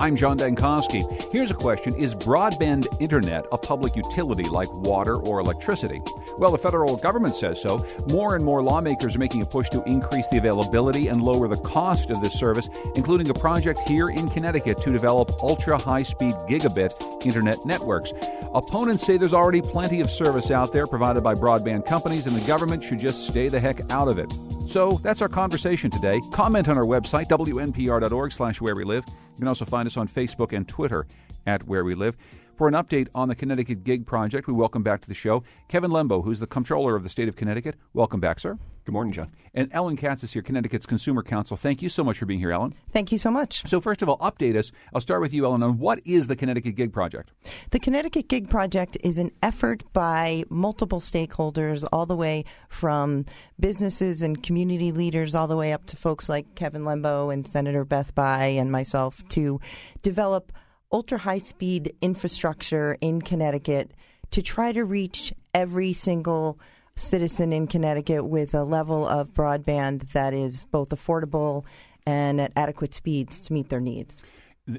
I'm John Dankosky. Here's a question Is broadband internet a public utility like water or electricity? Well, the federal government says so. More and more lawmakers are making a push to increase the availability and lower the cost of this service, including a project here in Connecticut to develop ultra high speed gigabit internet networks. Opponents say there's already plenty of service out there provided by broadband companies, and the government should just stay the heck out of it. So that's our conversation today. Comment on our website, wnpr.org slash where we live. You can also find us on Facebook and Twitter at where we live. For an update on the Connecticut Gig Project, we welcome back to the show Kevin Lembo, who's the Comptroller of the State of Connecticut. Welcome back, sir. Good morning, John. And Ellen Katz is here, Connecticut's Consumer Counsel. Thank you so much for being here, Ellen. Thank you so much. So, first of all, update us. I'll start with you, Ellen, on what is the Connecticut Gig Project? The Connecticut Gig Project is an effort by multiple stakeholders, all the way from businesses and community leaders, all the way up to folks like Kevin Lembo and Senator Beth Bye and myself, to develop ultra high speed infrastructure in Connecticut to try to reach every single citizen in Connecticut with a level of broadband that is both affordable and at adequate speeds to meet their needs.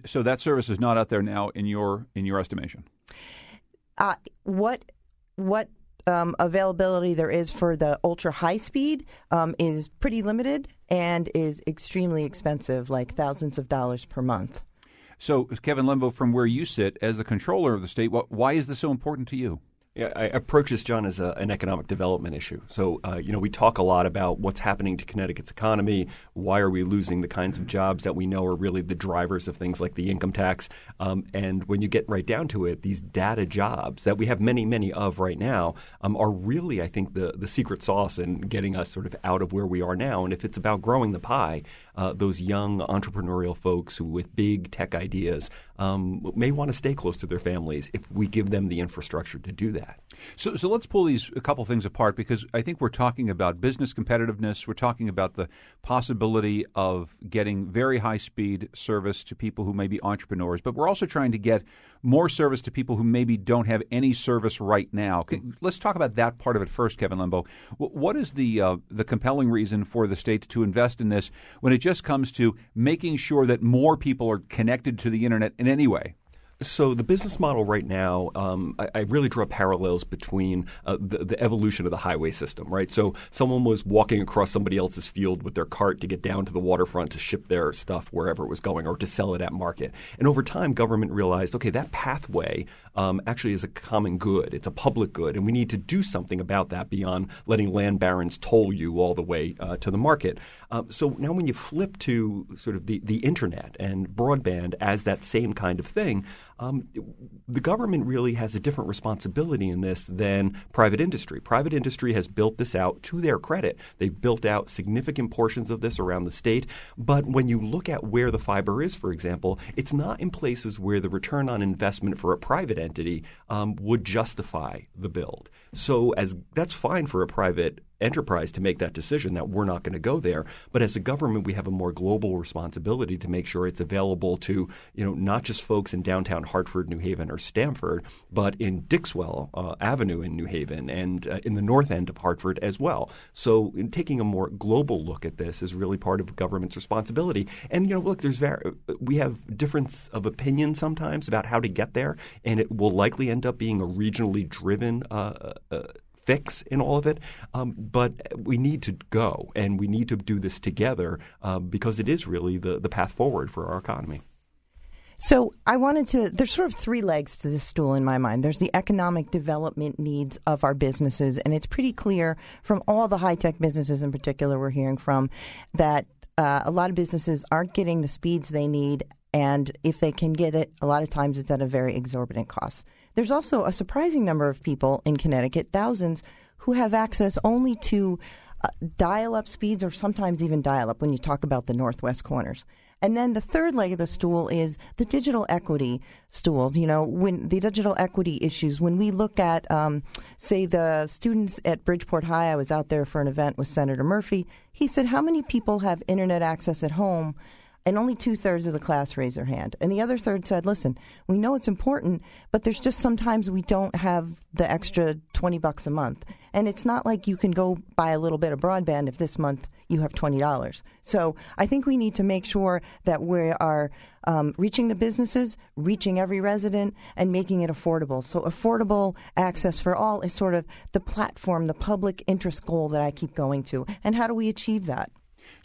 So that service is not out there now in your in your estimation. Uh, what what um, availability there is for the ultra high speed um, is pretty limited and is extremely expensive, like thousands of dollars per month. So, Kevin Lembo, from where you sit as the comptroller of the state, why is this so important to you? I approach this, John, as a, an economic development issue. So, uh, you know, we talk a lot about what's happening to Connecticut's economy. Why are we losing the kinds of jobs that we know are really the drivers of things like the income tax? Um, and when you get right down to it, these data jobs that we have many, many of right now um, are really, I think, the, the secret sauce in getting us sort of out of where we are now. And if it's about growing the pie, uh, those young entrepreneurial folks with big tech ideas um, may want to stay close to their families if we give them the infrastructure to do that. So, so let's pull these a couple things apart because I think we're talking about business competitiveness. We're talking about the possibility of getting very high speed service to people who may be entrepreneurs, but we're also trying to get more service to people who maybe don't have any service right now. Let's talk about that part of it first, Kevin Lembo. What is the uh, the compelling reason for the state to invest in this when it just comes to making sure that more people are connected to the internet in any way? So the business model right now, um, I, I, really draw parallels between uh, the, the, evolution of the highway system, right? So someone was walking across somebody else's field with their cart to get down to the waterfront to ship their stuff wherever it was going or to sell it at market. And over time, government realized, okay, that pathway um, actually is a common good. It's a public good, and we need to do something about that beyond letting land barons toll you all the way uh, to the market. Uh, so now, when you flip to sort of the, the internet and broadband as that same kind of thing, um, the government really has a different responsibility in this than private industry. Private industry has built this out to their credit. They've built out significant portions of this around the state. But when you look at where the fiber is, for example, it's not in places where the return on investment for a private entity um, would justify the build. So as that's fine for a private enterprise to make that decision that we're not going to go there. But as a government, we have a more global responsibility to make sure it's available to you know not just folks in downtown Hartford, New Haven, or Stamford, but in Dixwell uh, Avenue in New Haven and uh, in the north end of Hartford as well. So taking a more global look at this is really part of government's responsibility. And you know, look, there's var- we have difference of opinion sometimes about how to get there, and it will likely end up being a regionally driven. Uh, uh fix in all of it, um, but we need to go and we need to do this together uh, because it is really the, the path forward for our economy. So I wanted to. There's sort of three legs to this stool in my mind. There's the economic development needs of our businesses, and it's pretty clear from all the high tech businesses, in particular, we're hearing from that uh, a lot of businesses aren't getting the speeds they need, and if they can get it, a lot of times it's at a very exorbitant cost. There's also a surprising number of people in Connecticut, thousands, who have access only to uh, dial up speeds or sometimes even dial up when you talk about the northwest corners. And then the third leg of the stool is the digital equity stools. You know, when the digital equity issues, when we look at, um, say, the students at Bridgeport High, I was out there for an event with Senator Murphy. He said, How many people have internet access at home? And only two thirds of the class raised their hand. And the other third said, listen, we know it's important, but there's just sometimes we don't have the extra 20 bucks a month. And it's not like you can go buy a little bit of broadband if this month you have $20. So I think we need to make sure that we are um, reaching the businesses, reaching every resident, and making it affordable. So affordable access for all is sort of the platform, the public interest goal that I keep going to. And how do we achieve that?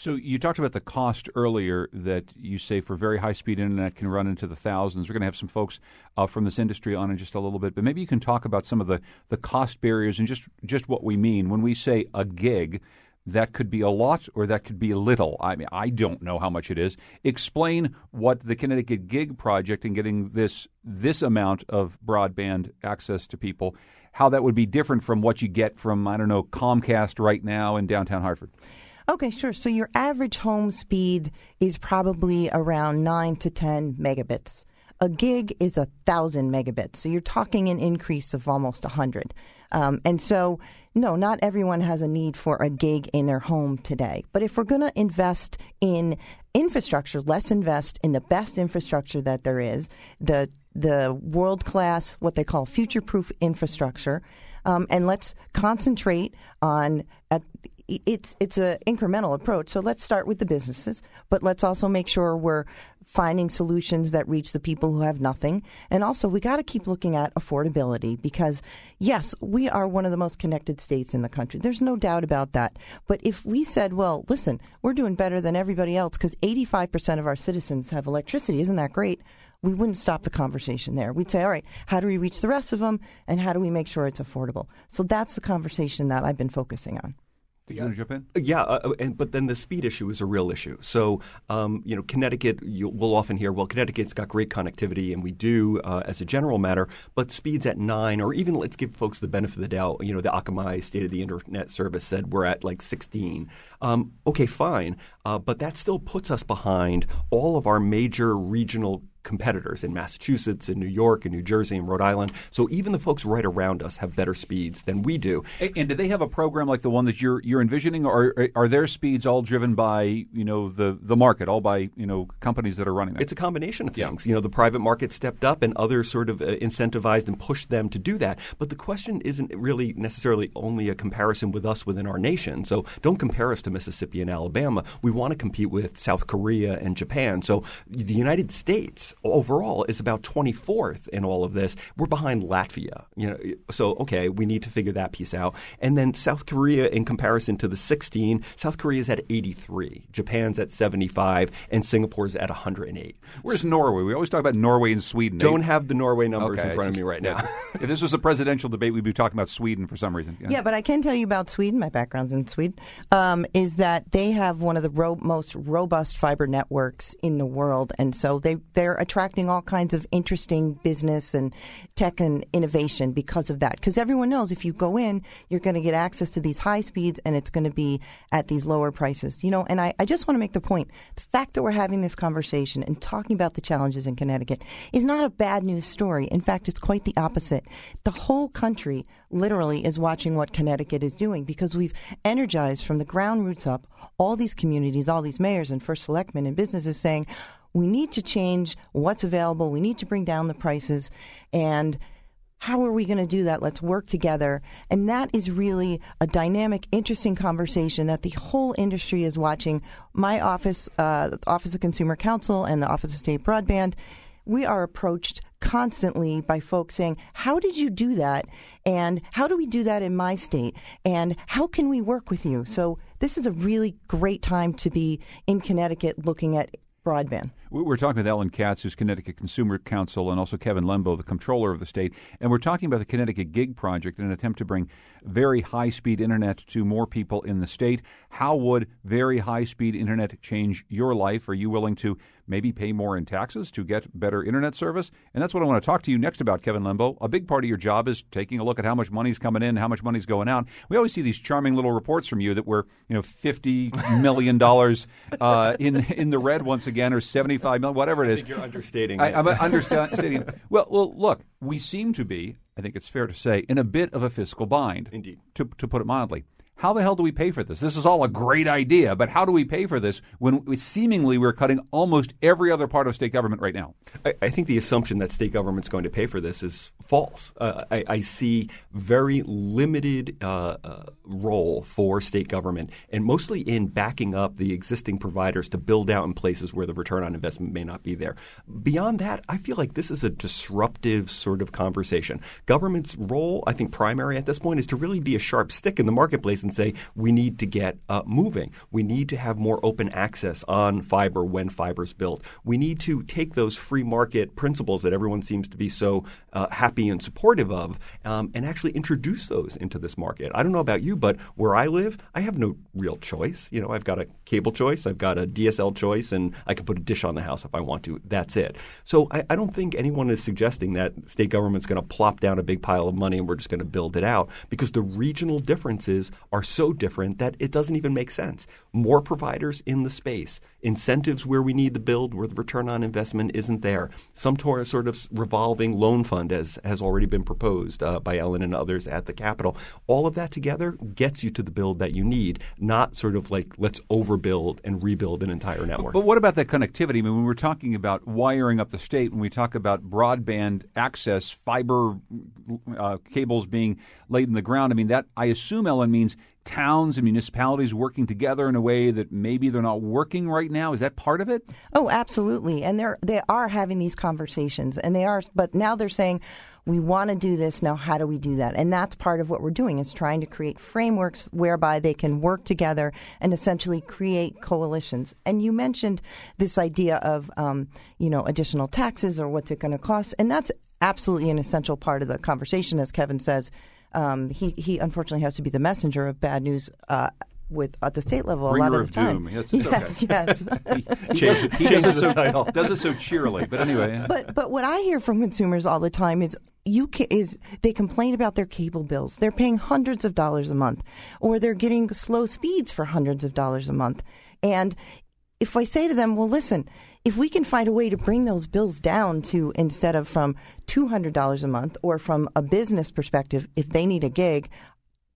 So you talked about the cost earlier that you say for very high speed internet can run into the thousands. We're going to have some folks uh, from this industry on in just a little bit, but maybe you can talk about some of the, the cost barriers and just just what we mean when we say a gig. That could be a lot or that could be a little. I mean, I don't know how much it is. Explain what the Connecticut Gig project and getting this this amount of broadband access to people, how that would be different from what you get from I don't know Comcast right now in downtown Hartford. Okay, sure. So your average home speed is probably around 9 to 10 megabits. A gig is a thousand megabits. So you're talking an increase of almost 100. Um, and so, no, not everyone has a need for a gig in their home today. But if we're going to invest in infrastructure, let's invest in the best infrastructure that there is, the the world class, what they call future proof infrastructure, um, and let's concentrate on at it's it's an incremental approach. So let's start with the businesses, but let's also make sure we're finding solutions that reach the people who have nothing. And also, we got to keep looking at affordability because, yes, we are one of the most connected states in the country. There's no doubt about that. But if we said, well, listen, we're doing better than everybody else because 85% of our citizens have electricity, isn't that great? we wouldn't stop the conversation there. We'd say, all right, how do we reach the rest of them and how do we make sure it's affordable? So that's the conversation that I've been focusing on. Did you want to jump in? Yeah, uh, uh, and but then the speed issue is a real issue. So, um, you know, Connecticut, you, we'll often hear, well, Connecticut's got great connectivity, and we do uh, as a general matter, but speeds at nine, or even let's give folks the benefit of the doubt. You know, the Akamai State of the Internet Service said we're at like 16. Um, okay, fine, uh, but that still puts us behind all of our major regional competitors in Massachusetts, in New York, in New Jersey, in Rhode Island. So even the folks right around us have better speeds than we do. And, and do they have a program like the one that you're you're envisioning, or are, are their speeds all driven by you know the the market, all by you know companies that are running that? It's a combination of things. Yeah. You know, the private market stepped up, and others sort of uh, incentivized and pushed them to do that. But the question isn't really necessarily only a comparison with us within our nation. So don't compare us to Mississippi and Alabama. We want to compete with South Korea and Japan. So the United States overall is about 24th in all of this. We're behind Latvia. You know, so okay, we need to figure that piece out. And then South Korea, in comparison to the 16, South Korea is at 83, Japan's at 75, and Singapore's at 108. Where's so, Norway? We always talk about Norway and Sweden. Don't have the Norway numbers okay, in front of me right now. if this was a presidential debate, we'd be talking about Sweden for some reason. Yeah, yeah but I can tell you about Sweden. My background's in Sweden. Um, is that they have one of the ro- most robust fiber networks in the world, and so they they're attracting all kinds of interesting business and tech and innovation because of that. Because everyone knows if you go in, you're going to get access to these high speeds and it's going to be at these lower prices. You know, and I, I just want to make the point the fact that we're having this conversation and talking about the challenges in Connecticut is not a bad news story. In fact, it's quite the opposite. The whole country literally is watching what Connecticut is doing because we've energized from the ground roots up all these communities, all these mayors and first selectmen and businesses saying, we need to change what's available. We need to bring down the prices. And how are we going to do that? Let's work together. And that is really a dynamic, interesting conversation that the whole industry is watching. My office, uh, Office of Consumer Counsel, and the Office of State Broadband, we are approached constantly by folks saying, How did you do that? And how do we do that in my state? And how can we work with you? So, this is a really great time to be in Connecticut looking at broadband. We're talking with Ellen Katz, who's Connecticut Consumer Counsel, and also Kevin Lembo, the comptroller of the state. And we're talking about the Connecticut Gig Project in an attempt to bring very high speed internet to more people in the state. How would very high speed internet change your life? Are you willing to maybe pay more in taxes to get better internet service? And that's what I want to talk to you next about, Kevin Lembo. A big part of your job is taking a look at how much money's coming in, how much money's going out. We always see these charming little reports from you that we're, you know, fifty million dollars uh, in in the red once again, or seventy million, whatever it is. you're understating. I, I'm understating. well, well, look, we seem to be, I think it's fair to say, in a bit of a fiscal bind. Indeed. To, to put it mildly. How the hell do we pay for this? This is all a great idea, but how do we pay for this when seemingly we're cutting almost every other part of state government right now? I, I think the assumption that state government's going to pay for this is false. Uh, I, I, see very limited uh, uh, role for state government, and mostly in backing up the existing providers to build out in places where the return on investment may not be there. Beyond that, I feel like this is a disruptive sort of conversation. Government's role, I think, primary at this point is to really be a sharp stick in the marketplace and say we need to get uh, moving. We need to have more open access on fiber when fiber's built. We need to take those free market principles that everyone seems to be so uh, happy and supportive of um, and actually introduce those into this market. I don't know about you, but where I live, I have no real choice. You know, I've got a cable choice, I've got a DSL choice, and I can put a dish on the house if I want to. That's it. So I, I don't think anyone is suggesting that state government's going to plop down a big pile of money and we're just going to build it out because the regional differences are are so different that it doesn't even make sense. More providers in the space, incentives where we need to build, where the return on investment isn't there, some sort of revolving loan fund, as has already been proposed uh, by Ellen and others at the Capitol. All of that together gets you to the build that you need, not sort of like let's overbuild and rebuild an entire network. But, but what about that connectivity? I mean, when we're talking about wiring up the state, when we talk about broadband access, fiber uh, cables being laid in the ground, I mean, that I assume, Ellen, means towns and municipalities working together in a way that maybe they're not working right now? Is that part of it? Oh, absolutely. And they're they are having these conversations, and they are. But now they're saying. We want to do this now. How do we do that? And that's part of what we're doing is trying to create frameworks whereby they can work together and essentially create coalitions. And you mentioned this idea of, um, you know, additional taxes or what's it going to cost, and that's absolutely an essential part of the conversation, as Kevin says um, he he unfortunately has to be the messenger of bad news. Uh, with at the state level, Bringer a lot of, of the time. Doom. Yes, yes, okay. yes. he, he, does, he does, it so, does it so cheerily, but anyway. But but what I hear from consumers all the time is you ca- is they complain about their cable bills. They're paying hundreds of dollars a month, or they're getting slow speeds for hundreds of dollars a month. And if I say to them, well, listen, if we can find a way to bring those bills down to instead of from $200 a month or from a business perspective, if they need a gig,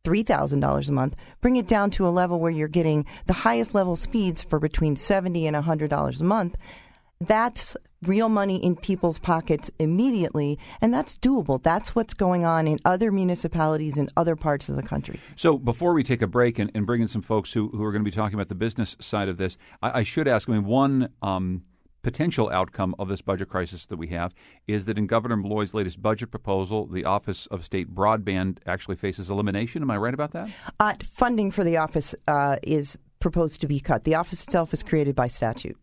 $3,000 a month, bring it down to a level where you're getting the highest level speeds for between 70 and $100 a month. That's real money in people's pockets immediately, and that's doable. That's what's going on in other municipalities in other parts of the country. So, before we take a break and, and bring in some folks who, who are going to be talking about the business side of this, I, I should ask I mean, one. Um, potential outcome of this budget crisis that we have is that in Governor Malloy's latest budget proposal, the Office of State Broadband actually faces elimination. Am I right about that? Uh, funding for the office uh, is proposed to be cut. The office itself is created by statute.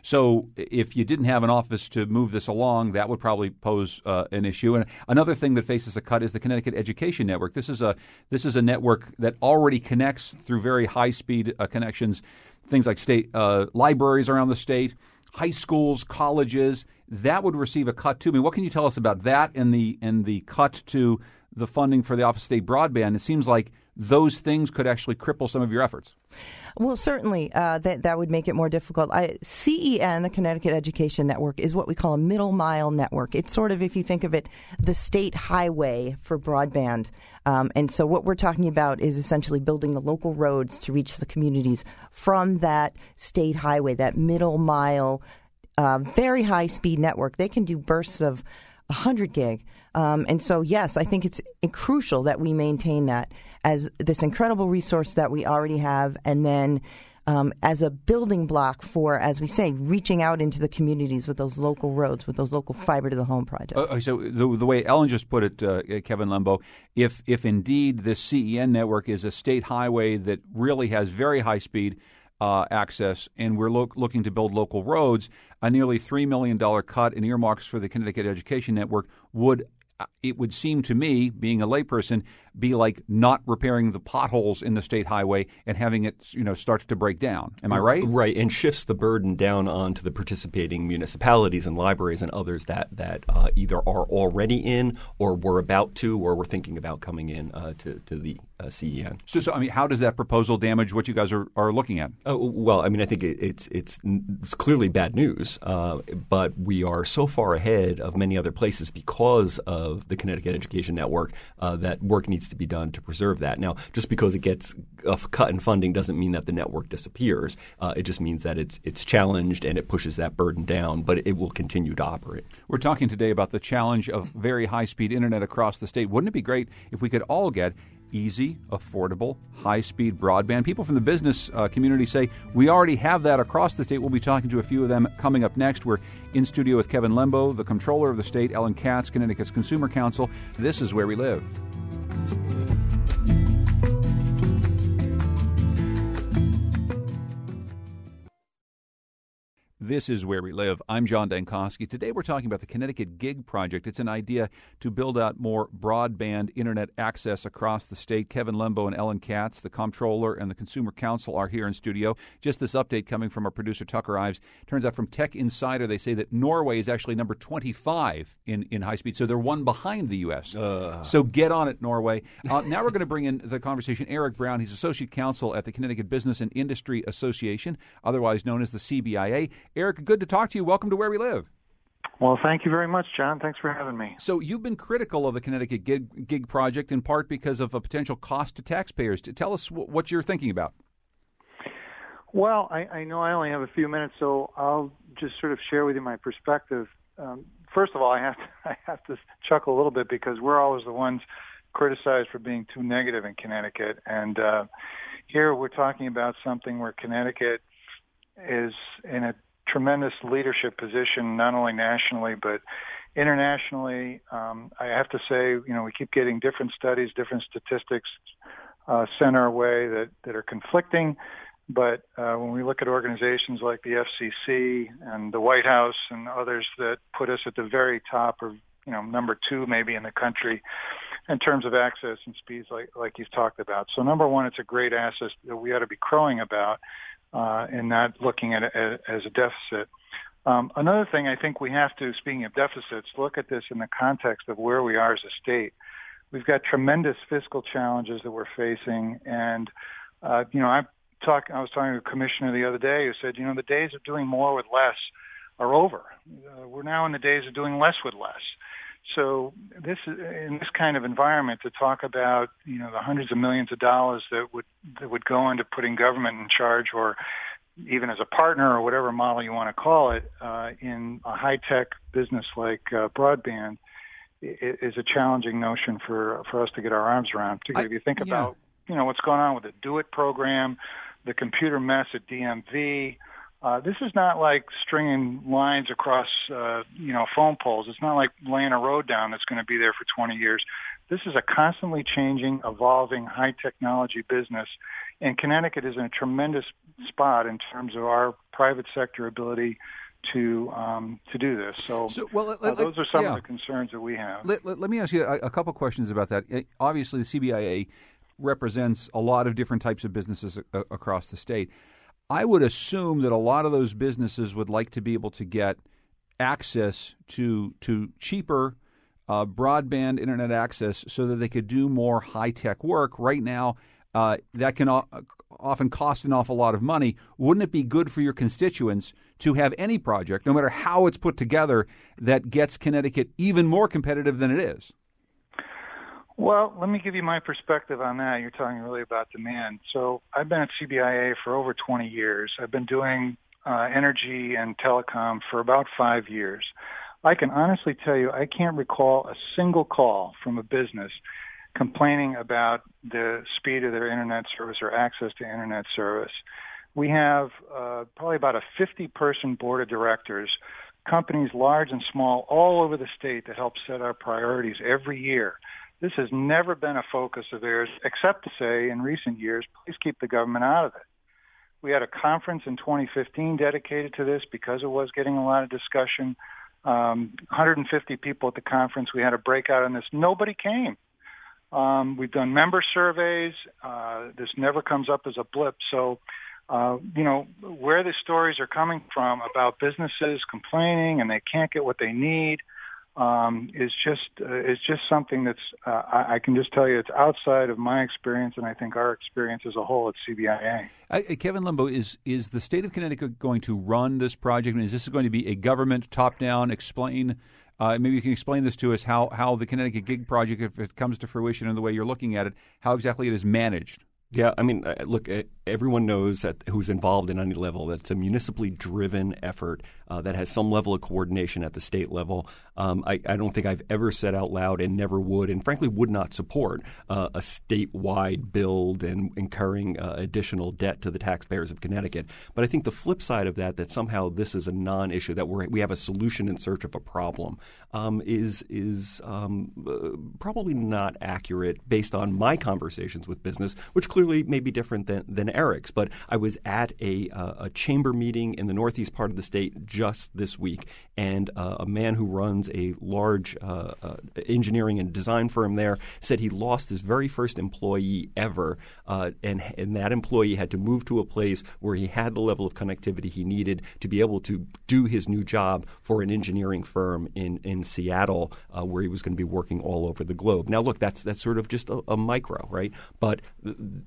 So if you didn't have an office to move this along, that would probably pose uh, an issue. And another thing that faces a cut is the Connecticut Education Network. This is a this is a network that already connects through very high speed uh, connections, things like state uh, libraries around the state high schools, colleges, that would receive a cut too. I mean, what can you tell us about that and the and the cut to the funding for the Office of State Broadband? It seems like those things could actually cripple some of your efforts. Well, certainly uh, that that would make it more difficult. I, CEN, the Connecticut Education Network, is what we call a middle mile network. It's sort of, if you think of it, the state highway for broadband. Um, and so, what we're talking about is essentially building the local roads to reach the communities from that state highway, that middle mile, uh, very high speed network. They can do bursts of 100 gig. Um, and so, yes, I think it's crucial that we maintain that as this incredible resource that we already have, and then um, as a building block for, as we say, reaching out into the communities with those local roads, with those local fiber to the home projects. Uh, so the, the way Ellen just put it, uh, Kevin Lembo, if if indeed this CEN network is a state highway that really has very high speed uh, access, and we're lo- looking to build local roads, a nearly $3 million cut in earmarks for the Connecticut Education Network would it would seem to me, being a layperson, be like not repairing the potholes in the state highway and having it, you know, start to break down. Am I right? Right, and shifts the burden down onto the participating municipalities and libraries and others that that uh, either are already in or were about to or were thinking about coming in uh, to to the uh, CEN. So, so I mean, how does that proposal damage what you guys are, are looking at? Uh, well, I mean, I think it, it's, it's, it's clearly bad news, uh, but we are so far ahead of many other places because of the Connecticut Education Network uh, that work needs to be done to preserve that. Now, just because it gets a cut in funding doesn't mean that the network disappears. Uh, it just means that it's it's challenged and it pushes that burden down, but it will continue to operate. We're talking today about the challenge of very high speed internet across the state. Wouldn't it be great if we could all get easy, affordable, high speed broadband. People from the business uh, community say we already have that across the state. We'll be talking to a few of them coming up next. We're in studio with Kevin Lembo, the comptroller of the state, Ellen Katz, Connecticut's Consumer Counsel. This is where we live. Thank you. This is Where We Live. I'm John Dankosky. Today we're talking about the Connecticut Gig Project. It's an idea to build out more broadband internet access across the state. Kevin Lembo and Ellen Katz, the comptroller and the Consumer counsel, are here in studio. Just this update coming from our producer Tucker Ives. Turns out from Tech Insider, they say that Norway is actually number 25 in, in high speed, so they're one behind the U.S. Uh. So get on it, Norway. Uh, now we're going to bring in the conversation Eric Brown. He's Associate Counsel at the Connecticut Business and Industry Association, otherwise known as the CBIA. Eric, good to talk to you. Welcome to Where We Live. Well, thank you very much, John. Thanks for having me. So, you've been critical of the Connecticut Gig, Gig project in part because of a potential cost to taxpayers. Tell us what you're thinking about. Well, I, I know I only have a few minutes, so I'll just sort of share with you my perspective. Um, first of all, I have to, I have to chuckle a little bit because we're always the ones criticized for being too negative in Connecticut, and uh, here we're talking about something where Connecticut is in a tremendous leadership position, not only nationally but internationally. Um, I have to say, you know, we keep getting different studies, different statistics uh, sent our way that that are conflicting. But uh, when we look at organizations like the FCC and the White House and others that put us at the very top, or you know, number two maybe in the country in terms of access and speeds, like like you've talked about. So number one, it's a great asset that we ought to be crowing about uh, and not looking at it as a deficit. Um, another thing I think we have to, speaking of deficits, look at this in the context of where we are as a state. We've got tremendous fiscal challenges that we're facing, and uh, you know, I talk. I was talking to a commissioner the other day who said, you know, the days of doing more with less are over. Uh, we're now in the days of doing less with less. So this in this kind of environment to talk about you know the hundreds of millions of dollars that would that would go into putting government in charge or even as a partner or whatever model you want to call it uh, in a high tech business like uh, broadband is a challenging notion for for us to get our arms around. Particularly I, if you think yeah. about you know what's going on with the Do It program, the computer mess at DMV. Uh, this is not like stringing lines across, uh, you know, phone poles. It's not like laying a road down that's going to be there for 20 years. This is a constantly changing, evolving, high technology business, and Connecticut is in a tremendous spot in terms of our private sector ability to um, to do this. So, so well, let, uh, those are some yeah. of the concerns that we have. Let, let, let me ask you a, a couple questions about that. Obviously, the CBIA represents a lot of different types of businesses a, across the state. I would assume that a lot of those businesses would like to be able to get access to to cheaper uh, broadband internet access so that they could do more high tech work. Right now, uh, that can o- often cost an awful lot of money. Wouldn't it be good for your constituents to have any project, no matter how it's put together, that gets Connecticut even more competitive than it is? Well, let me give you my perspective on that. You're talking really about demand. So I've been at CBIA for over 20 years. I've been doing uh, energy and telecom for about five years. I can honestly tell you, I can't recall a single call from a business complaining about the speed of their internet service or access to internet service. We have uh, probably about a 50 person board of directors, companies large and small all over the state that help set our priorities every year. This has never been a focus of theirs, except to say in recent years, please keep the government out of it. We had a conference in 2015 dedicated to this because it was getting a lot of discussion. Um, 150 people at the conference. We had a breakout on this. Nobody came. Um, we've done member surveys. Uh, this never comes up as a blip. So, uh, you know, where the stories are coming from about businesses complaining and they can't get what they need um, is just uh, is just something that's uh, I, I, can just tell you it's outside of my experience and I think our experience as a whole at CBIA. Uh, Kevin Lembo, is is the state of Connecticut going to run this project? is this going to be a government top down? Explain. Uh, maybe you can explain this to us how, how the Connecticut Gig Project, if it comes to fruition in the way you're looking at it, how exactly it is managed. Yeah, I mean, uh, look, everyone knows that who's involved in any level that it's a municipally driven effort uh, that has some level of coordination at the state level. Um, I, I, don't think I've ever said out loud and never would, and frankly would not support uh, a statewide build and incurring uh, additional debt to the taxpayers of Connecticut. But I think the flip side of that, that somehow this is a non-issue, that we we have a solution in search of a problem, um, is is um, uh, probably not accurate based on my conversations with business, which clearly may be different than, than Eric's. But I was at a, uh, a chamber meeting in the northeast part of the state just this week, and uh, a man who runs a large uh, uh, engineering and design firm there said he lost his very first employee ever, uh, and, and that employee had to move to a place where he had the level of connectivity he needed to be able to do his new job for an engineering firm in, in Seattle, uh, where he was going to be working all over the globe. Now, look, that's that's sort of just a, a micro, right? But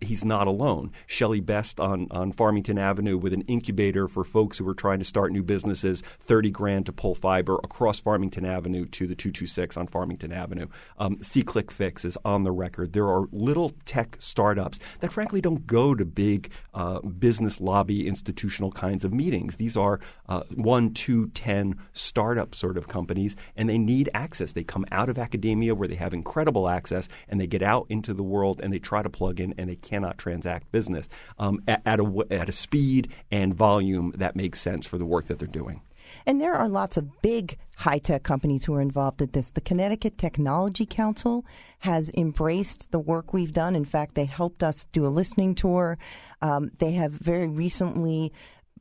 he's not alone. Shelley Best on, on Farmington Avenue with an incubator for folks who are trying to start new businesses 30 grand to pull fiber across Farmington Avenue to the 226 on Farmington Avenue. Um, SeeClick Fix is on the record. There are little tech startups that frankly don't go to big uh, business lobby institutional kinds of meetings. These are uh, one, two, ten startup sort of companies, and they need access. They come out of academia where they have incredible access, and they get out into the world and they try to plug in, and they cannot transact business um, at, at, a, at a speed and volume that makes sense for the work that they're doing. And there are lots of big high tech companies who are involved in this. The Connecticut Technology Council has embraced the work we've done. In fact, they helped us do a listening tour. Um, they have very recently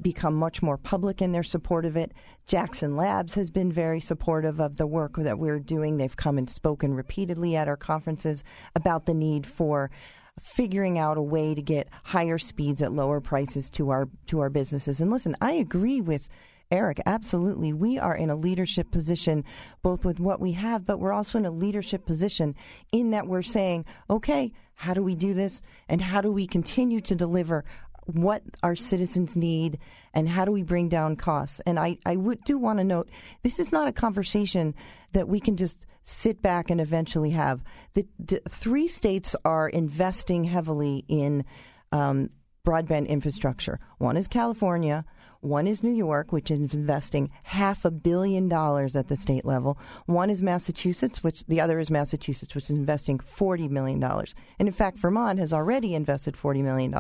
become much more public in their support of it. Jackson Labs has been very supportive of the work that we're doing. They've come and spoken repeatedly at our conferences about the need for figuring out a way to get higher speeds at lower prices to our to our businesses. And listen, I agree with Eric, absolutely. We are in a leadership position, both with what we have, but we're also in a leadership position in that we're saying, okay, how do we do this? And how do we continue to deliver what our citizens need and how do we bring down costs? And I, I would, do want to note this is not a conversation that we can just sit back and eventually have. The, the three states are investing heavily in um, broadband infrastructure. One is California, one is New York, which is investing half a billion dollars at the state level. One is Massachusetts, which the other is Massachusetts, which is investing $40 million. And in fact, Vermont has already invested $40 million.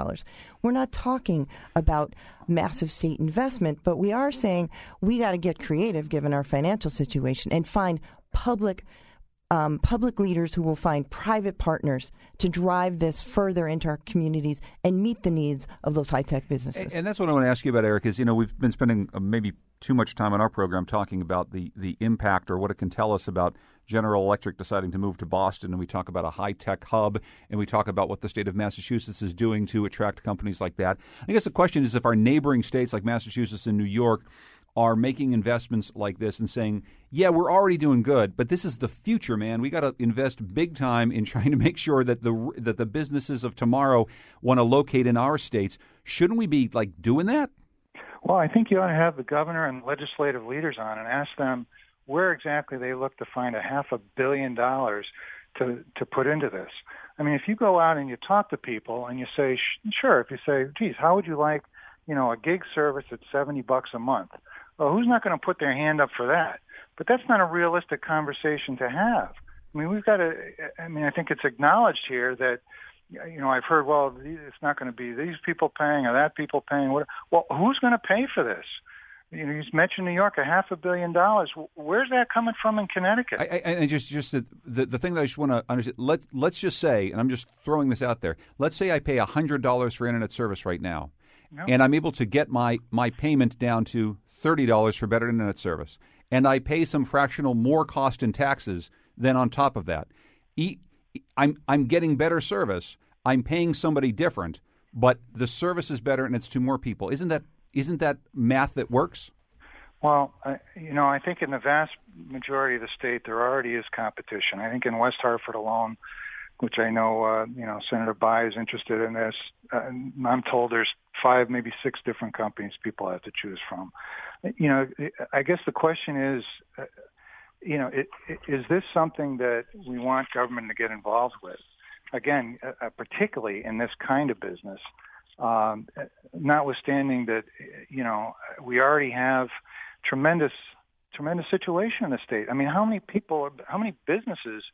We're not talking about massive state investment, but we are saying we got to get creative given our financial situation and find public um, public leaders who will find private partners to drive this further into our communities and meet the needs of those high tech businesses. And, and, that's what I want to ask you about, Eric. Is you know we've been spending uh, maybe too much time on our program talking about the the impact or what it can tell us about General Electric deciding to move to Boston, and we talk about a high tech hub, and we talk about what the state of Massachusetts is doing to attract companies like that. I guess the question is if our neighboring states like Massachusetts and New York are making investments like this and saying, yeah, we're already doing good, but this is the future, man. We got to invest big time in trying to make sure that the that the businesses of tomorrow want to locate in our states. Shouldn't we be like doing that? Well, I think you ought to have the governor and legislative leaders on and ask them where exactly they look to find a half a billion dollars to to put into this. I mean, if you go out and you talk to people and you say, sure, if you say, geez, how would you like, you know, a gig service at 70 bucks a month? Well, who's not going to put their hand up for that? But that's not a realistic conversation to have. I mean, we've got to. I mean, I think it's acknowledged here that you know I've heard, well, it's not going to be these people paying or that people paying. What? Well, who's going to pay for this? You know, you mentioned New York, a half a billion dollars. Where's that coming from in Connecticut? I, I, I just, just the, the, the thing that I just want to understand. Let let's just say, and I'm just throwing this out there. Let's say I pay hundred dollars for internet service right now, no. and I'm able to get my, my payment down to $30 for better internet service, and I pay some fractional more cost in taxes than on top of that. I'm, I'm getting better service. I'm paying somebody different, but the service is better and it's to more people. Isn't that isn't that math that works? Well, you know, I think in the vast majority of the state there already is competition. I think in West Hartford alone, which I know, uh, you know, Senator Bye is interested in this. Uh, I'm told there's five, maybe six different companies people have to choose from. You know, I guess the question is, uh, you know, it, it, is this something that we want government to get involved with? Again, uh, uh particularly in this kind of business, um, notwithstanding that, you know, we already have tremendous, tremendous situation in the state. I mean, how many people, how many businesses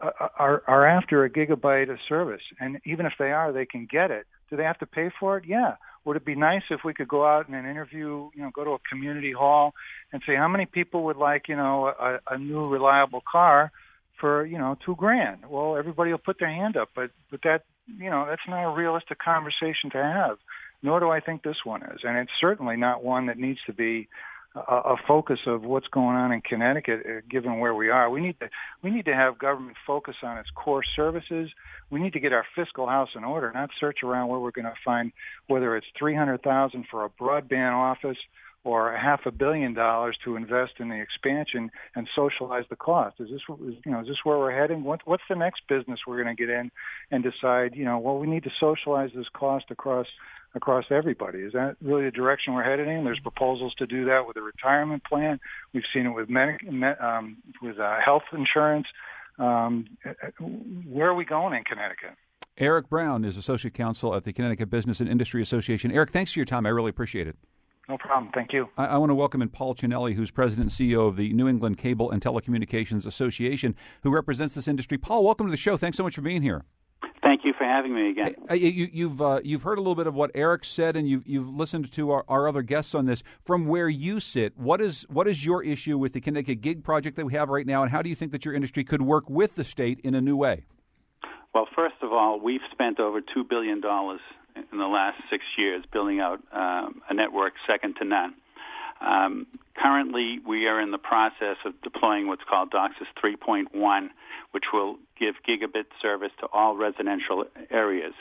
uh, are are after a gigabyte of service? And even if they are, they can get it. Do they have to pay for it? Yeah. Would it be nice if we could go out and interview, you know, go to a community hall and say how many people would like, you know, a, a new reliable car for, you know, two grand? Well, everybody will put their hand up, but but that, you know, that's not a realistic conversation to have. Nor do I think this one is, and it's certainly not one that needs to be a, focus of what's going on in Connecticut, uh, given where we are. We need to we need to have government focus on its core services. We need to get our fiscal house in order, not search around where we're going to find whether it's three hundred thousand for a broadband office or a half a billion dollars to invest in the expansion and socialize the cost. Is this is, you know is this where we're heading? What, what's the next business we're going to get in and decide? You know, well, we need to socialize this cost across across everybody. Is that really the direction we're headed in? There's proposals to do that with a retirement plan. We've seen it with um, with uh, health insurance. Um, where are we going in Connecticut? Eric Brown is Associate Counsel at the Connecticut Business and Industry Association. Eric, thanks for your time. I really appreciate it. No problem. Thank you. I, I, want to welcome in Paul Cinelli, who's President and CEO of the New England Cable and Telecommunications Association, who represents this industry. Paul, welcome to the show. Thanks so much for being here. Thank you for having me again. You, have you've, uh, you've heard a little bit of what Eric said, and you've you've listened to our, our other guests on this. From where you sit, what is what is your issue with the Connecticut Gig project that we have right now, and how do you think that your industry could work with the state in a new way? Well, first of all, we've spent over two billion dollars in the last six years building out um, a network second to none. Um, currently, we are in the process of deploying what's called DOCSIS 3.1, which will give gigabit service to all residential areas.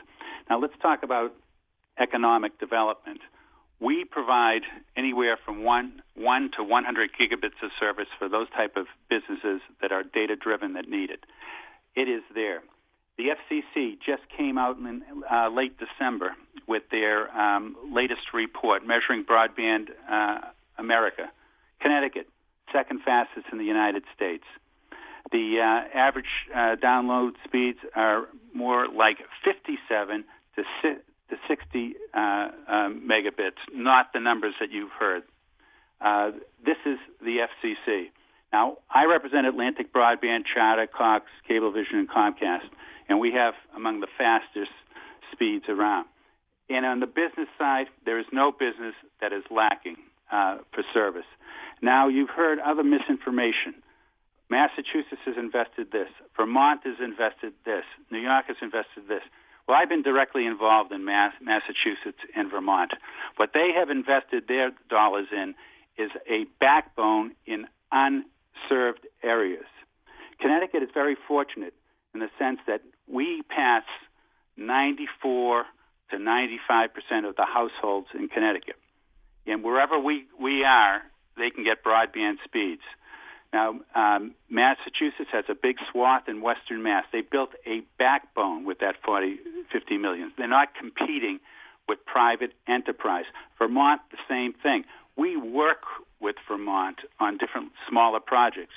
Now, let's talk about economic development. We provide anywhere from one, one to 100 gigabits of service for those type of businesses that are data driven that need it. It is there. The FCC just came out in uh, late December with their um, latest report measuring broadband uh, America. Connecticut, second fastest in the United States. The uh, average uh, download speeds are more like 57 to, si- to 60 uh, um, megabits, not the numbers that you've heard. Uh, this is the FCC. Now, I represent Atlantic Broadband, Charter, Cox, Cablevision, and Comcast, and we have among the fastest speeds around. And on the business side, there is no business that is lacking uh, for service. Now, you've heard other misinformation. Massachusetts has invested this. Vermont has invested this. New York has invested this. Well, I've been directly involved in Mass, Massachusetts and Vermont. What they have invested their dollars in is a backbone in unserved areas. Connecticut is very fortunate in the sense that we pass 94 to 95 percent of the households in Connecticut and wherever we we are, they can get broadband speeds. Now, um, Massachusetts has a big swath in Western Mass. They built a backbone with that 40, 50 million. They're not competing with private enterprise. Vermont, the same thing. We work with Vermont on different smaller projects,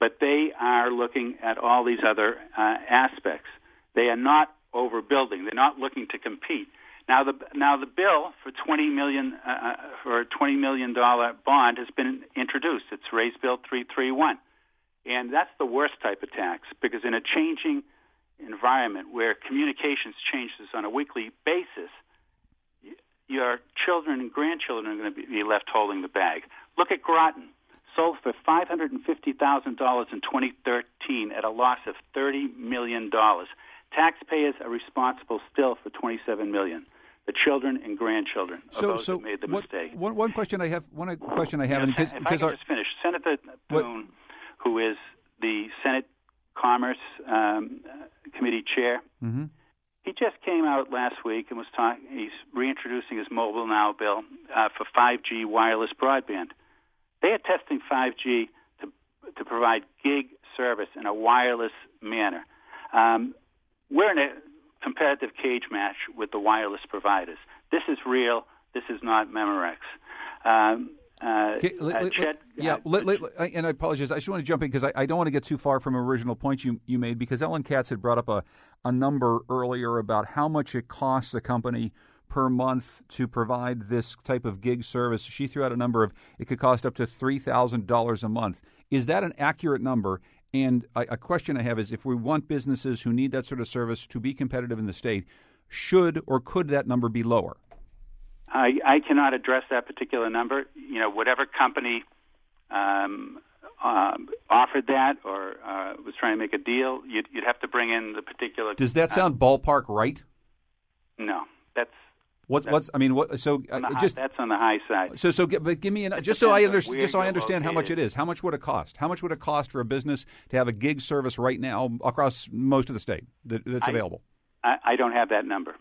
but they are looking at all these other uh, aspects. They are not overbuilding. They're not looking to compete. Now the now the bill for twenty million uh, uh, for a twenty million dollar bond has been introduced. It's Raise Bill three three one, and that's the worst type of tax because in a changing environment where communications changes on a weekly basis, your children and grandchildren are going to be left holding the bag. Look at Groton, sold for five hundred and fifty thousand dollars in 2013 at a loss of thirty million dollars. Taxpayers are responsible still for 27 million. The children and grandchildren of So, those so that made the what- messake. one, one question I have, one question I have, and If, because, if I because our, just finish, Senator Thune, who is the Senate Commerce um, Committee chair, Mhm. he just came out last week and was talking. He's reintroducing his Mobile Now bill uh, for 5G wireless broadband. They are testing 5G to to provide gig service in a wireless manner. Um, we're in a competitive cage match with the wireless providers. This is real. This is not Memorex. Um, uh, Okay, let- uh, Chet- yeah, uh, let- let- and I apologize. I just want to jump in because I, I don't want to get too far from original points you, you made because Ellen Katz had brought up a, a number earlier about how much it costs a company per month to provide this type of gig service. She threw out a number of it could cost up to three thousand dollars a month. Is that an accurate number? And a, a question I have is if we want businesses who need that sort of service to be competitive in the state, should or could that number be lower? I, I cannot address that particular number. You know, whatever company um, um, offered that or uh, was trying to make a deal, you'd, you'd have to bring in the particular. Does that sound ballpark right? No, that's What's what's I mean what so uh, high, just that's on the high side. so so but give me an just so I understand just so I understand how much it is. How much would it cost? How much would it cost for a business to have a gig service right now across most of the state that, that's I- available? I, I don't have that number,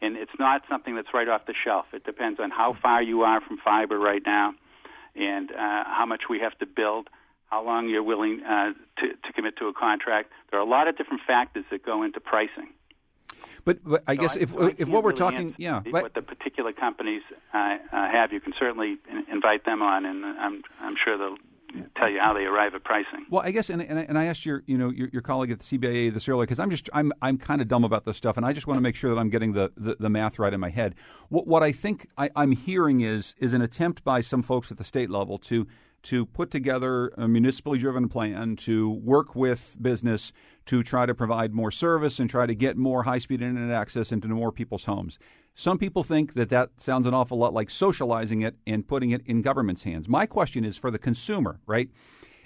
and it's not something that's right off the shelf. It depends on how far you are from fiber right now, and uh, how much we have to build, how long you're willing uh, to, to commit to a contract. There are a lot of different factors that go into pricing. But, but I So guess I- if so I if what we're really talking yeah the- but- what the particular companies uh, uh, have, you can certainly invite them on, and I'm I'm sure they'll tell you how they arrive at pricing. Well, I guess, and, and, I- and I asked your, you know, your, your colleague at the CBA this earlier because I'm just, I'm, I'm kind of dumb about this stuff, and I just want to make sure that I'm getting the, the, the math right in my head. What, what I think I, I'm hearing is, is an attempt by some folks at the state level to, to put together a municipally driven plan to work with business to try to provide more service and try to get more high speed internet access into more people's homes. Some people think that that sounds an awful lot like socializing it and putting it in government's hands. My question is for the consumer, right?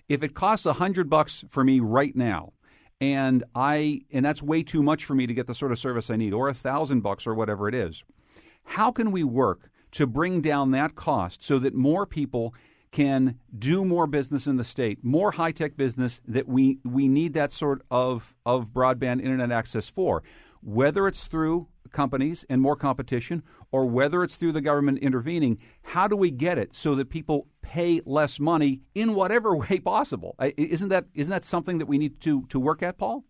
If it costs a hundred bucks for me right now, and I and that's way too much for me to get the sort of service I need, or a thousand bucks or whatever it is, how can we work to bring down that cost so that more people can do more business in the state, more high tech business that we, we need that sort of, of broadband internet access for, whether it's through companies and more competition or whether it's through the government intervening, how do we get it so that people pay less money in whatever way possible? Isn't that, isn't that something that we need to, to work at, Paul?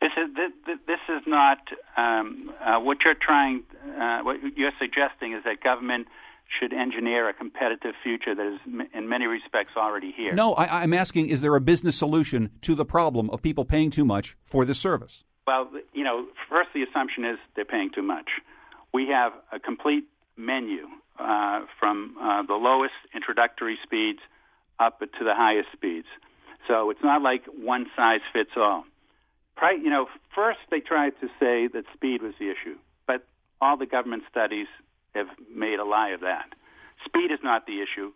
This is this, this is not um, uh, what you're trying. Uh, what you're suggesting is that government should engineer a competitive future that is, m- in many respects, already here. No, I, I'm asking is there a business solution to the problem of people paying too much for this service? Well, you know, first the assumption is they're paying too much. We have a complete menu uh, from uh, the lowest introductory speeds up to the highest speeds. So it's not like one size fits all. Pri- you know, first they tried to say that speed was the issue, but all the government studies have made a lie of that. Speed is not the issue.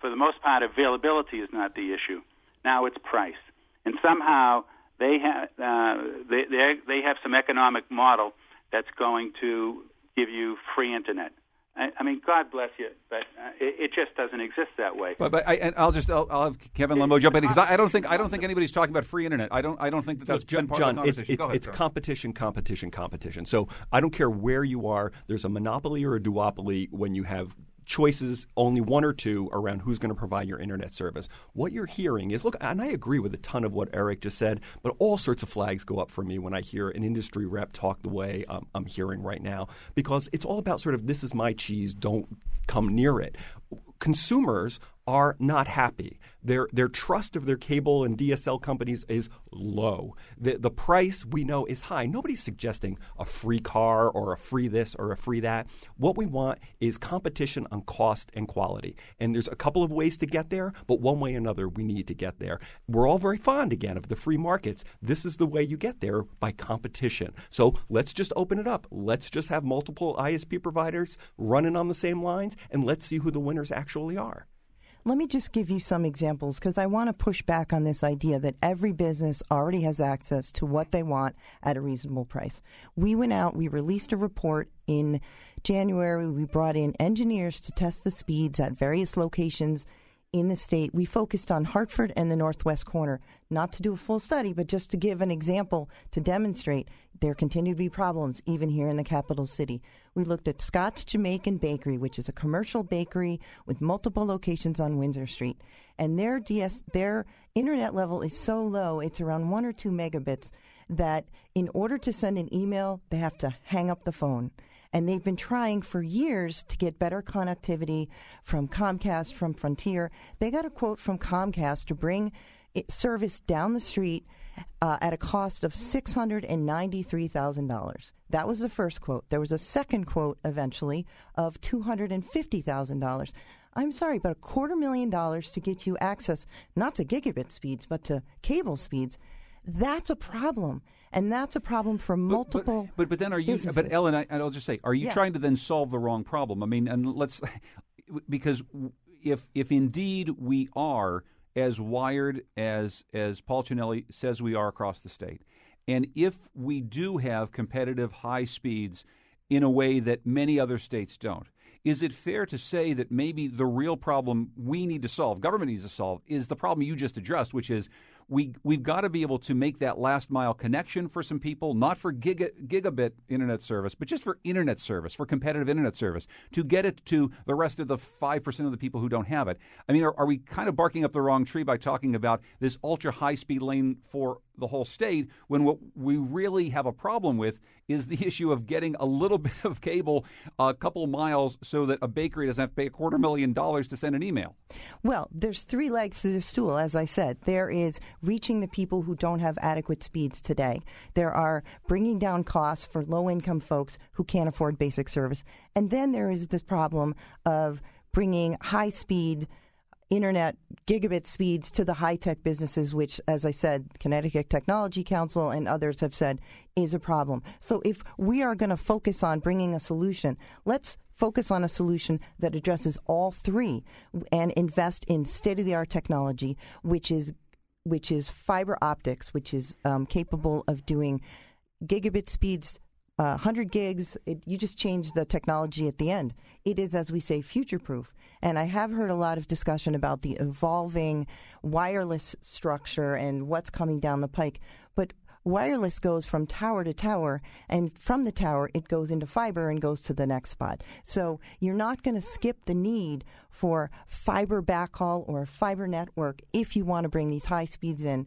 For the most part, availability is not the issue. Now it's price, and somehow they have uh, they they they have some economic model that's going to give you free internet. I, I mean, God bless you, but uh, it, it just doesn't exist that way. But, but I, and I'll just I'll, I'll have Kevin Lembo jump in because I, I don't think I don't think anybody's talking about free internet. I don't I don't think that that's John, been part John, of the it's conversation. it's, ahead, it's competition, competition, competition. So I don't care where you are. There's a monopoly or a duopoly when you have choices, only one or two around who's going to provide your internet service. What you're hearing is look, and I agree with a ton of what Eric just said, but all sorts of flags go up for me when I hear an industry rep talk the way um, I'm hearing right now because it's all about sort of this is my cheese, don't come near it. Consumers are not happy. Their their trust of their cable and DSL companies is low. The the price we know is high. Nobody's suggesting a free car or a free this or a free that. What we want is competition on cost and quality. And there's a couple of ways to get there, but one way or another we need to get there. We're all very fond again of the free markets. This is the way you get there by competition. So let's just open it up. Let's just have multiple ISP providers running on the same lines and let's see who the winners actually are. let me just give you some examples because I want to push back on this idea that every business already has access to what they want at a reasonable price. We went out, we released a report in January. We brought in engineers to test the speeds at various locations in the state. We focused on Hartford and the Northwest corner, not to do a full study, but just to give an example to demonstrate there continue to be problems even here in the capital city. We looked at Scott's Jamaican Bakery, which is a commercial bakery with multiple locations on Windsor Street, and their DS their internet level is so low, it's around 1 or 2 megabits that in order to send an email, they have to hang up the phone and they've been trying for years to get better connectivity from Comcast, from Frontier. They got a quote from Comcast to bring service down the street uh, at a cost of $693,000. That was the first quote. There was a second quote eventually of $250,000. I'm sorry, but a quarter million dollars to get you access not to gigabit speeds, but to cable speeds. That's a problem and that's a problem for multiple. But but, but then are you? businesses. But Elin, I, I'll just say, are you Yeah. trying to then solve the wrong problem? I mean, and let's because if if indeed we are as wired as as Paul Cianelli says we are across the state, and if we do have competitive high speeds in a way that many other states don't. Is it fair to say that maybe the real problem we need to solve, government needs to solve, is the problem you just addressed, which is we we've got to be able to make that last mile connection for some people, not for giga, gigabit internet service, but just for internet service, for competitive internet service, to get it to the rest of the five percent of the people who don't have it. I mean, are, are we kind of barking up the wrong tree by talking about this ultra high speed lane for the whole state when what we really have a problem with is the issue of getting a little bit of cable a couple miles so that a bakery doesn't have to pay a quarter million dollars to send an email. Well, there's three legs to the stool, as I said. There is reaching the people who don't have adequate speeds today. There are bringing down costs for low income folks who can't afford basic service. And then there is this problem of bringing high speed internet gigabit speeds to the high tech businesses, which, as I said, Connecticut Technology Council and others have said is a problem. So if we are going to focus on bringing a solution, let's focus on a solution that addresses all three and invest in state of the art technology, which is which is fiber optics, which is um, capable of doing gigabit speeds uh, 100 gigs, it, you just change the technology at the end. It is, as we say, future proof. And I have heard a lot of discussion about the evolving wireless structure and what's coming down the pike. But wireless goes from tower to tower, and from the tower, it goes into fiber and goes to the next spot. So you're not going to skip the need for fiber backhaul or fiber network if you want to bring these high speeds in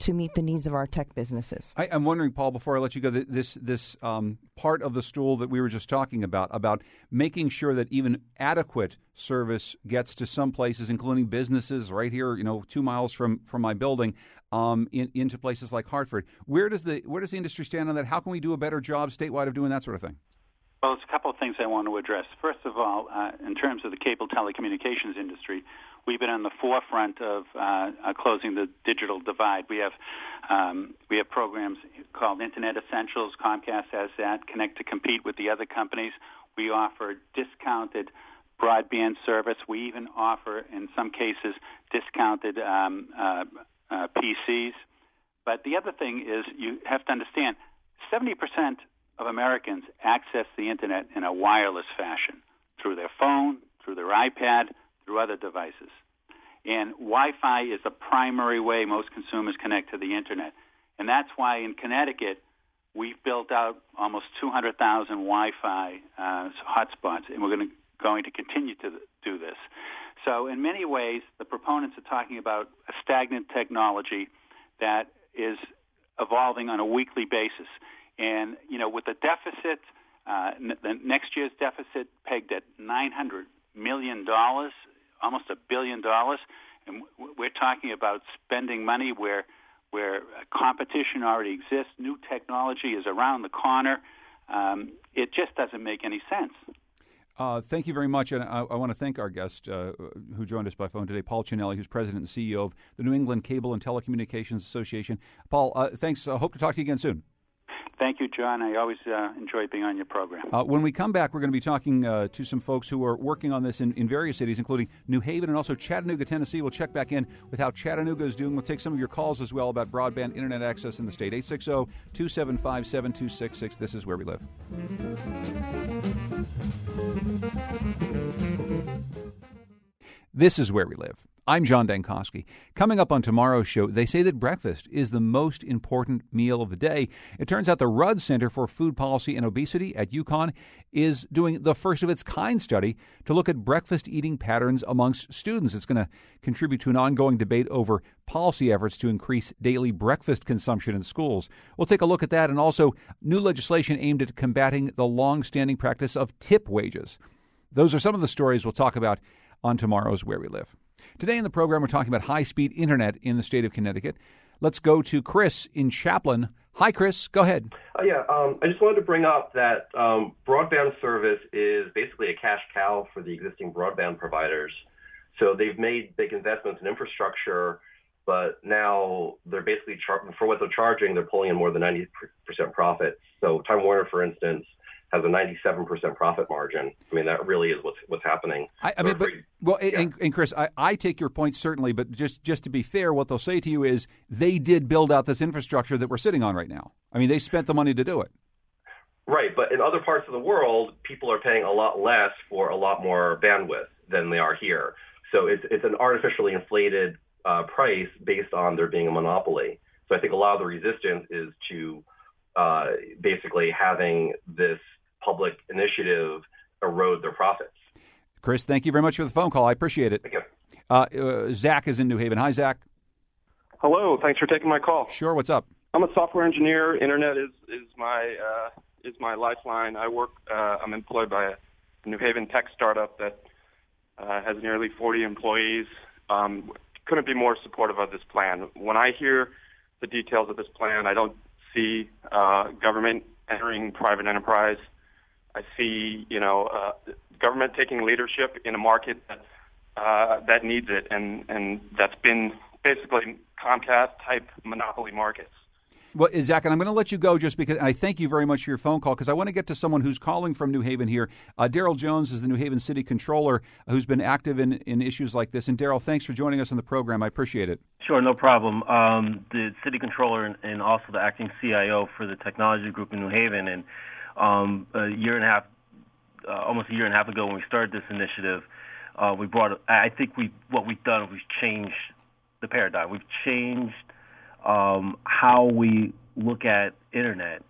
to meet the needs of our tech businesses. I, I'm wondering, Paul, before I let you go, this this um, part of the stool that we were just talking about about making sure that even adequate service gets to some places, including businesses right here, you know, two miles from from my building, um, in, into places like Hartford. Where does the where does the industry stand on that? How can we do a better job statewide of doing that sort of thing? Well, there's a couple of things I want to address. First of all, uh, in terms of the cable telecommunications industry, we've been on the forefront of uh, uh, closing the digital divide. We have um, we have programs called Internet Essentials. Comcast has that. Connect to compete with the other companies. We offer discounted broadband service. We even offer, in some cases, discounted um, uh, uh, PCs. But the other thing is, you have to understand, 70% of Americans access the internet in a wireless fashion through their phone, through their iPad, through other devices. And Wi Fi is the primary way most consumers connect to the internet. And that's why in Connecticut, we've built out almost 200,000 Wi Fi uh, hotspots, and we're going to, going to continue to do this. So, in many ways, the proponents are talking about a stagnant technology that is evolving on a weekly basis. And, you know, with the deficit, uh, n- the next year's deficit pegged at $900 million, almost a billion dollars, and we're talking about spending money where where competition already exists, new technology is around the corner. Um, it just doesn't make any sense. Uh, thank you very much, and I, I want to thank our guest uh, who joined us by phone today, Paul Cianelli, who's president and CEO of the New England Cable and Telecommunications Association. Paul, uh, thanks. Hope to talk to you again soon. Thank you, John. I always uh, enjoy being on your program. Uh, when we come back, we're going to be talking uh, to some folks who are working on this in, in various cities, including New Haven and also Chattanooga, Tennessee. We'll check back in with how Chattanooga is doing. We'll take some of your calls as well about broadband internet access in the state. 860 275 7266. This is where we live. This is where we live. I'm John Dankosky. Coming up on tomorrow's show, they say that breakfast is the most important meal of the day. It turns out the Rudd Center for Food Policy and Obesity at UConn is doing the first of its kind study to look at breakfast eating patterns amongst students. It's going to contribute to an ongoing debate over policy efforts to increase daily breakfast consumption in schools. We'll take a look at that and also new legislation aimed at combating the long standing practice of tip wages. Those are some of the stories we'll talk about on tomorrow's Where We Live. Today in the program, we're talking about high speed internet in the state of Connecticut. Let's go to Chris in Chaplin. Hi, Chris. Go ahead. Uh, yeah, um, I just wanted to bring up that um, broadband service is basically a cash cow for the existing broadband providers. So they've made big investments in infrastructure, but now they're basically char- for what they're charging, they're pulling in more than 90% profit. So Time Warner, for instance, has a 97% profit margin. I mean, that really is what's what's happening. I, I mean, but well, yeah. and, and, Chris, I, I take your point certainly, but just just to be fair, what they'll say to you is they did build out this infrastructure that we're sitting on right now. I mean, they spent the money to do it. Right, but in other parts of the world, people are paying a lot less for a lot more bandwidth than they are here. So it's it's an artificially inflated uh, price based on there being a monopoly. So I think a lot of the resistance is to uh, basically having this public initiative erode their profits. Chris, thank you very much for the phone call. I appreciate it. Thank you. Uh, uh, Zach is in New Haven. Hi, Zach. Hello. Thanks for taking my call. Sure. What's up? I'm a software engineer. Internet is is my uh, is my lifeline. I work. Uh, I'm employed by a New Haven tech startup that uh, has nearly 40 employees. Um, couldn't be more supportive of this plan. When I hear the details of this plan, I don't see uh, government entering private enterprise. I see, you know, uh, government taking leadership in a market that uh, that needs it, and and that's been basically Comcast type monopoly markets. Well, Zach, and I'm going to let you go just because I thank you very much for your phone call because I want to get to someone who's calling from New Haven here. Uh, Daryl Jones is the New Haven City Controller who's been active in, in issues like this. And Daryl, thanks for joining us on the program. I appreciate it. Sure, no problem. Um, the City Controller and, and, also the acting CIO for the technology group in New Haven. And um, a year and a half, uh, almost a year and a half ago, when we started this initiative, uh, we brought. I think we what we've done, we've changed the paradigm. We've changed um, how we look at internet,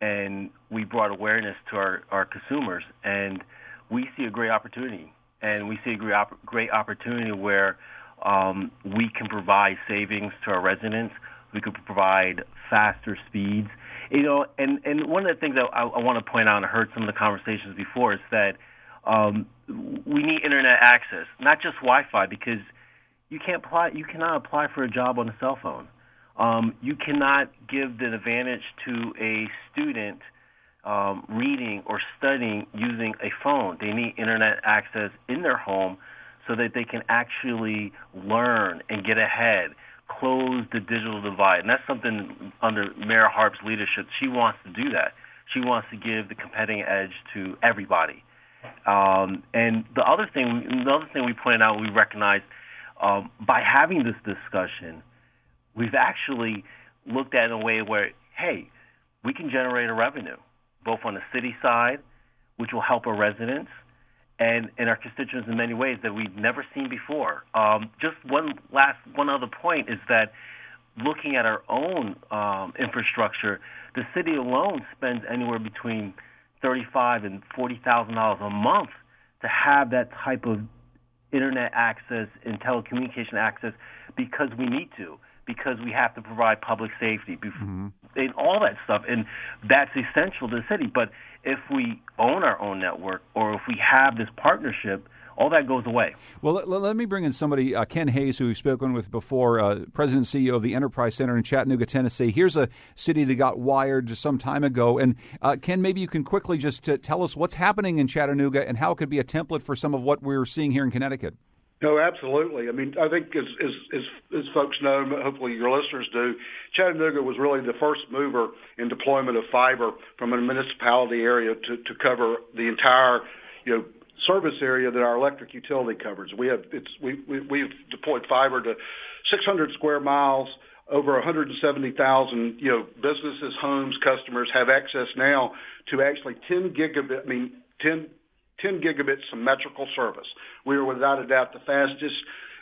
and we brought awareness to our, our consumers, and we see a great opportunity, and we see a great great opportunity where um, we can provide savings to our residents. We could provide faster speeds you know, and and one of the things I, I want to point out, and I heard some of the conversations before, is that um, we need internet access, not just Wi-Fi, because you can't apply, you cannot apply for a job on a cell phone. Um, you cannot give the advantage to a student um, reading or studying using a phone. They need internet access in their home so that they can actually learn and get ahead close the digital divide. And that's something under Mayor Harp's leadership, she wants to do that. She wants to give the competitive edge to everybody. Um, and the other thing, the other thing we pointed out, we recognized um, by having this discussion, we've actually looked at it in a way where, hey, we can generate a revenue, both on the city side, which will help our residents, and, and our constituents in many ways that we've never seen before. Um, just one last one other point is that looking at our own um, infrastructure, the city alone spends anywhere between thirty-five and forty thousand dollars a month to have that type of internet access and telecommunication access because we need to because we have to provide public safety mm-hmm. and all that stuff and that's essential to the city but if we own our own network or if we have this partnership, all that goes away. Well, let, let me bring in somebody, uh, Ken Hays, who we've spoken with before, uh, President and CEO of the Enterprise Center in Chattanooga, Tennessee. Here's a city that got wired some time ago. And uh, Ken, maybe you can quickly just uh, tell us what's happening in Chattanooga and how it could be a template for some of what we're seeing here in Connecticut. No, absolutely. I mean, I think as, as as folks know, hopefully your listeners do, Chattanooga was really the first mover in deployment of fiber from a municipality area to to cover the entire, you know, service area that our electric utility covers. We have it's we, we we've deployed fiber to 600 square miles. Over 170,000, you know, businesses, homes, customers have access now to actually 10 gigabit. I mean, 10 10 gigabit symmetrical service. We are without a doubt the fastest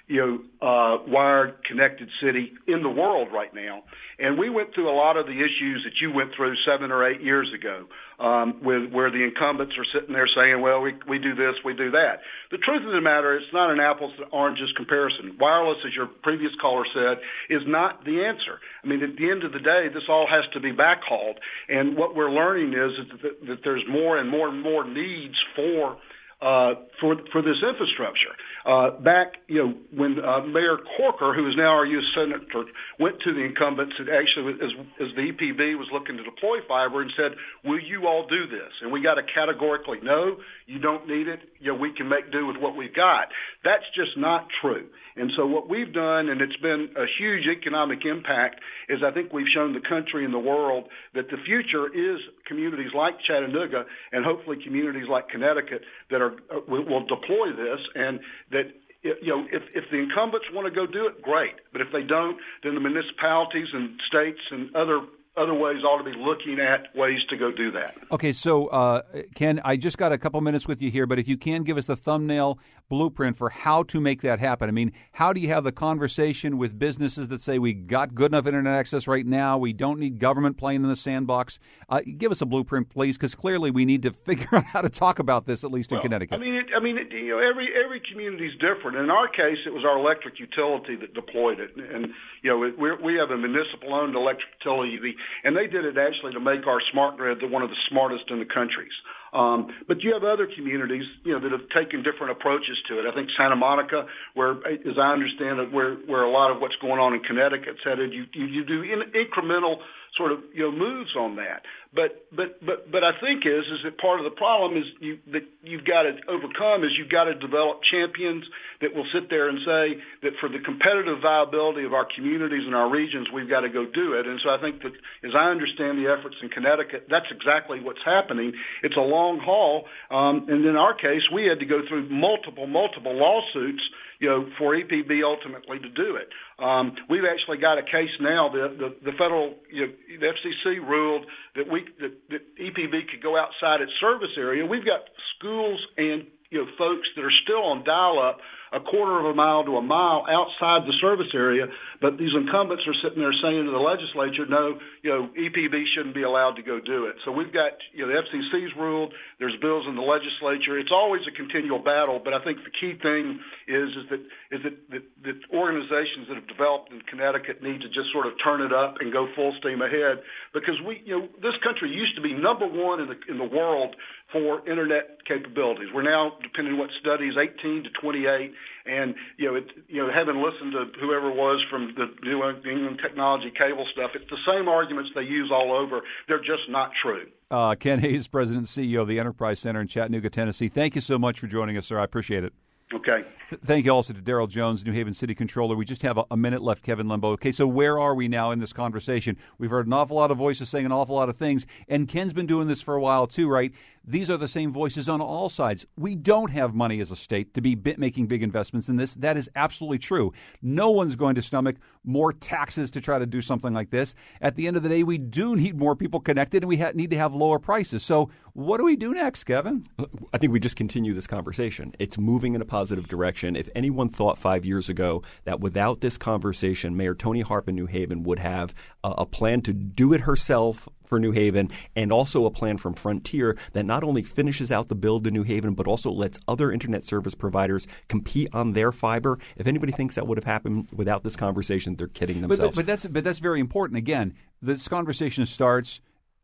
you know, uh, wired connected city in the world right now. And we went through a lot of the issues that you went through seven or eight years ago, um, with where the incumbents are sitting there saying, "Well, we we do this, we do that." The truth of the matter, it's not an apples to oranges comparison. Wireless, as your previous caller said, is not the answer. I mean, at the end of the day, this all has to be backhauled. And what we're learning is that, that there's more and more and more needs for uh, for for this infrastructure. Uh, back, you know, when uh, Mayor Corker, who is now our U.S. senator, went to the incumbents and actually, as, as the EPB was looking to deploy fiber, and said, "Will you all do this?" And we got a categorically no. You don't need it. You know, we can make do with what we've got. That's just not true. And so what we've done, and it's been a huge economic impact, is I think we've shown the country and the world that the future is communities like Chattanooga and hopefully communities like Connecticut that are uh, will deploy this and that you know, if if the incumbents want to go do it, great. But if they don't, then the municipalities and states and other other ways ought to be looking at ways to go do that. Okay, so uh, Ken, I just got a couple minutes with you here, but if you can give us the thumbnail blueprint for how to make that happen. I mean, how do you have the conversation with businesses that say we got good enough internet access right now, we don't need government playing in the sandbox? Uh, give us a blueprint, please, because clearly we need to figure out how to talk about this at least well, in Connecticut. I mean, it, I mean, it, you know, every every community is different. In our case, it was our electric utility that deployed it, and you know, it, we we have a municipal-owned electric utility, and they did it actually to make our smart grid the, one of the smartest in the countries. Um, but you have other communities, you know, that have taken different approaches to it. I think Santa Monica, where, as I understand it, where where a lot of what's going on in Connecticut's headed, you you, you do in, incremental sort of you know moves on that. But but but but I think is is that part of the problem is you that you've got to overcome is you've got to develop champions that will sit there and say that for the competitive viability of our communities and our regions, we've got to go do it. And so I think that as I understand the efforts in Connecticut, that's exactly what's happening. It's a long haul, um, and in our case, we had to go through multiple multiple lawsuits you know, for EPB ultimately to do it. Um, we've actually got a case now. The the, the federal you know, the FCC ruled that we that, that EPB could go outside its service area. We've got schools and you know folks that are still on dial-up a quarter of a mile to a mile outside the service area, but these incumbents are sitting there saying to the legislature, no, you know, EPB shouldn't be allowed to go do it. So we've got, you know, the FCC's ruled, there's bills in the legislature. It's always a continual battle, but I think the key thing is is that is that, that, that organizations that have developed in Connecticut need to just sort of turn it up and go full steam ahead because we, you know, this country used to be number one in the in the world for internet capabilities. We're now, depending on what studies, 18 to 28, and you know, it, you know, having listened to whoever was from the New England Technology cable stuff, it's the same arguments they use all over. They're just not true. Uh, Ken Hays, President and CEO of the Enterprise Center in Chattanooga, Tennessee. Thank you so much for joining us, sir. I appreciate it. Okay. Th- thank you also to Daryl Jones, New Haven City Controller. We just have a, a, minute left, Kevin Lembo. Okay, so where are we now in this conversation? We've heard an awful lot of voices saying an awful lot of things, and Ken's been doing this for a while too, right? These are the same voices on all sides. We don't have money as a state to be making big investments in this. That is absolutely true. No one's going to stomach more taxes to try to do something like this. At the end of the day, we do need more people connected, and we ha- need to have lower prices. So, what do we do next, Kevin? I think we just continue this conversation. It's moving in a positive direction. If anyone thought five years ago that without this conversation, Mayor Toni Harp in New Haven would have a, a plan to do it herself for New Haven and also a plan from Frontier that not only finishes out the build in New Haven but also lets other internet service providers compete on their fiber. If anybody thinks that would have happened without this conversation, they're kidding themselves. But, but, but that's but that's very important. Again, this conversation starts.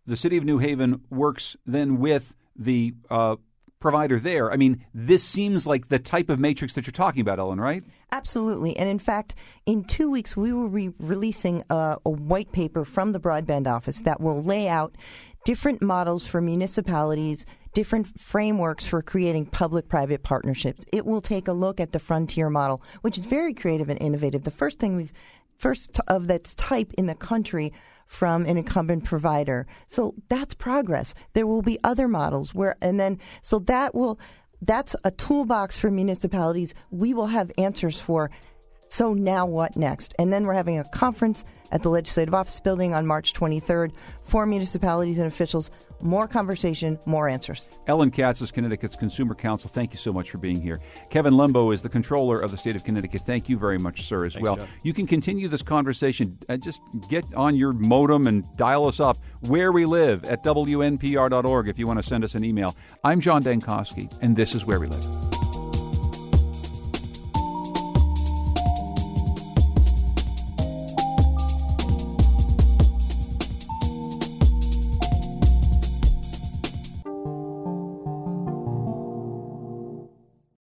The city of New Haven works then with the uh, provider there. I mean, this seems like the type of matrix that you're talking about, Elin, right? Absolutely. And in fact, in two weeks, we will be releasing a, a white paper from the broadband office that will lay out different models for municipalities different frameworks for creating public private partnerships. It will take a look at the Frontier model, which is very creative and innovative. The first thing we've first of that's type in the country from an incumbent provider. So that's progress. There will be other models where and then so that will that's a toolbox for municipalities we will have answers for. So now what next? And then we're having a conference at the Legislative Office Building on March 23rd for municipalities and officials. More conversation, more answers. Elin Katz is Connecticut's Consumer Counsel. Thank you so much for being here. Kevin Lembo is the comptroller of the state of Connecticut. Thank you very much, sir, as Thanks, well. John. You can continue this conversation. Uh, just get on your modem and dial us up where we live at WNPR.org if you want to send us an email. I'm John Dankosky, and this is Where We Live.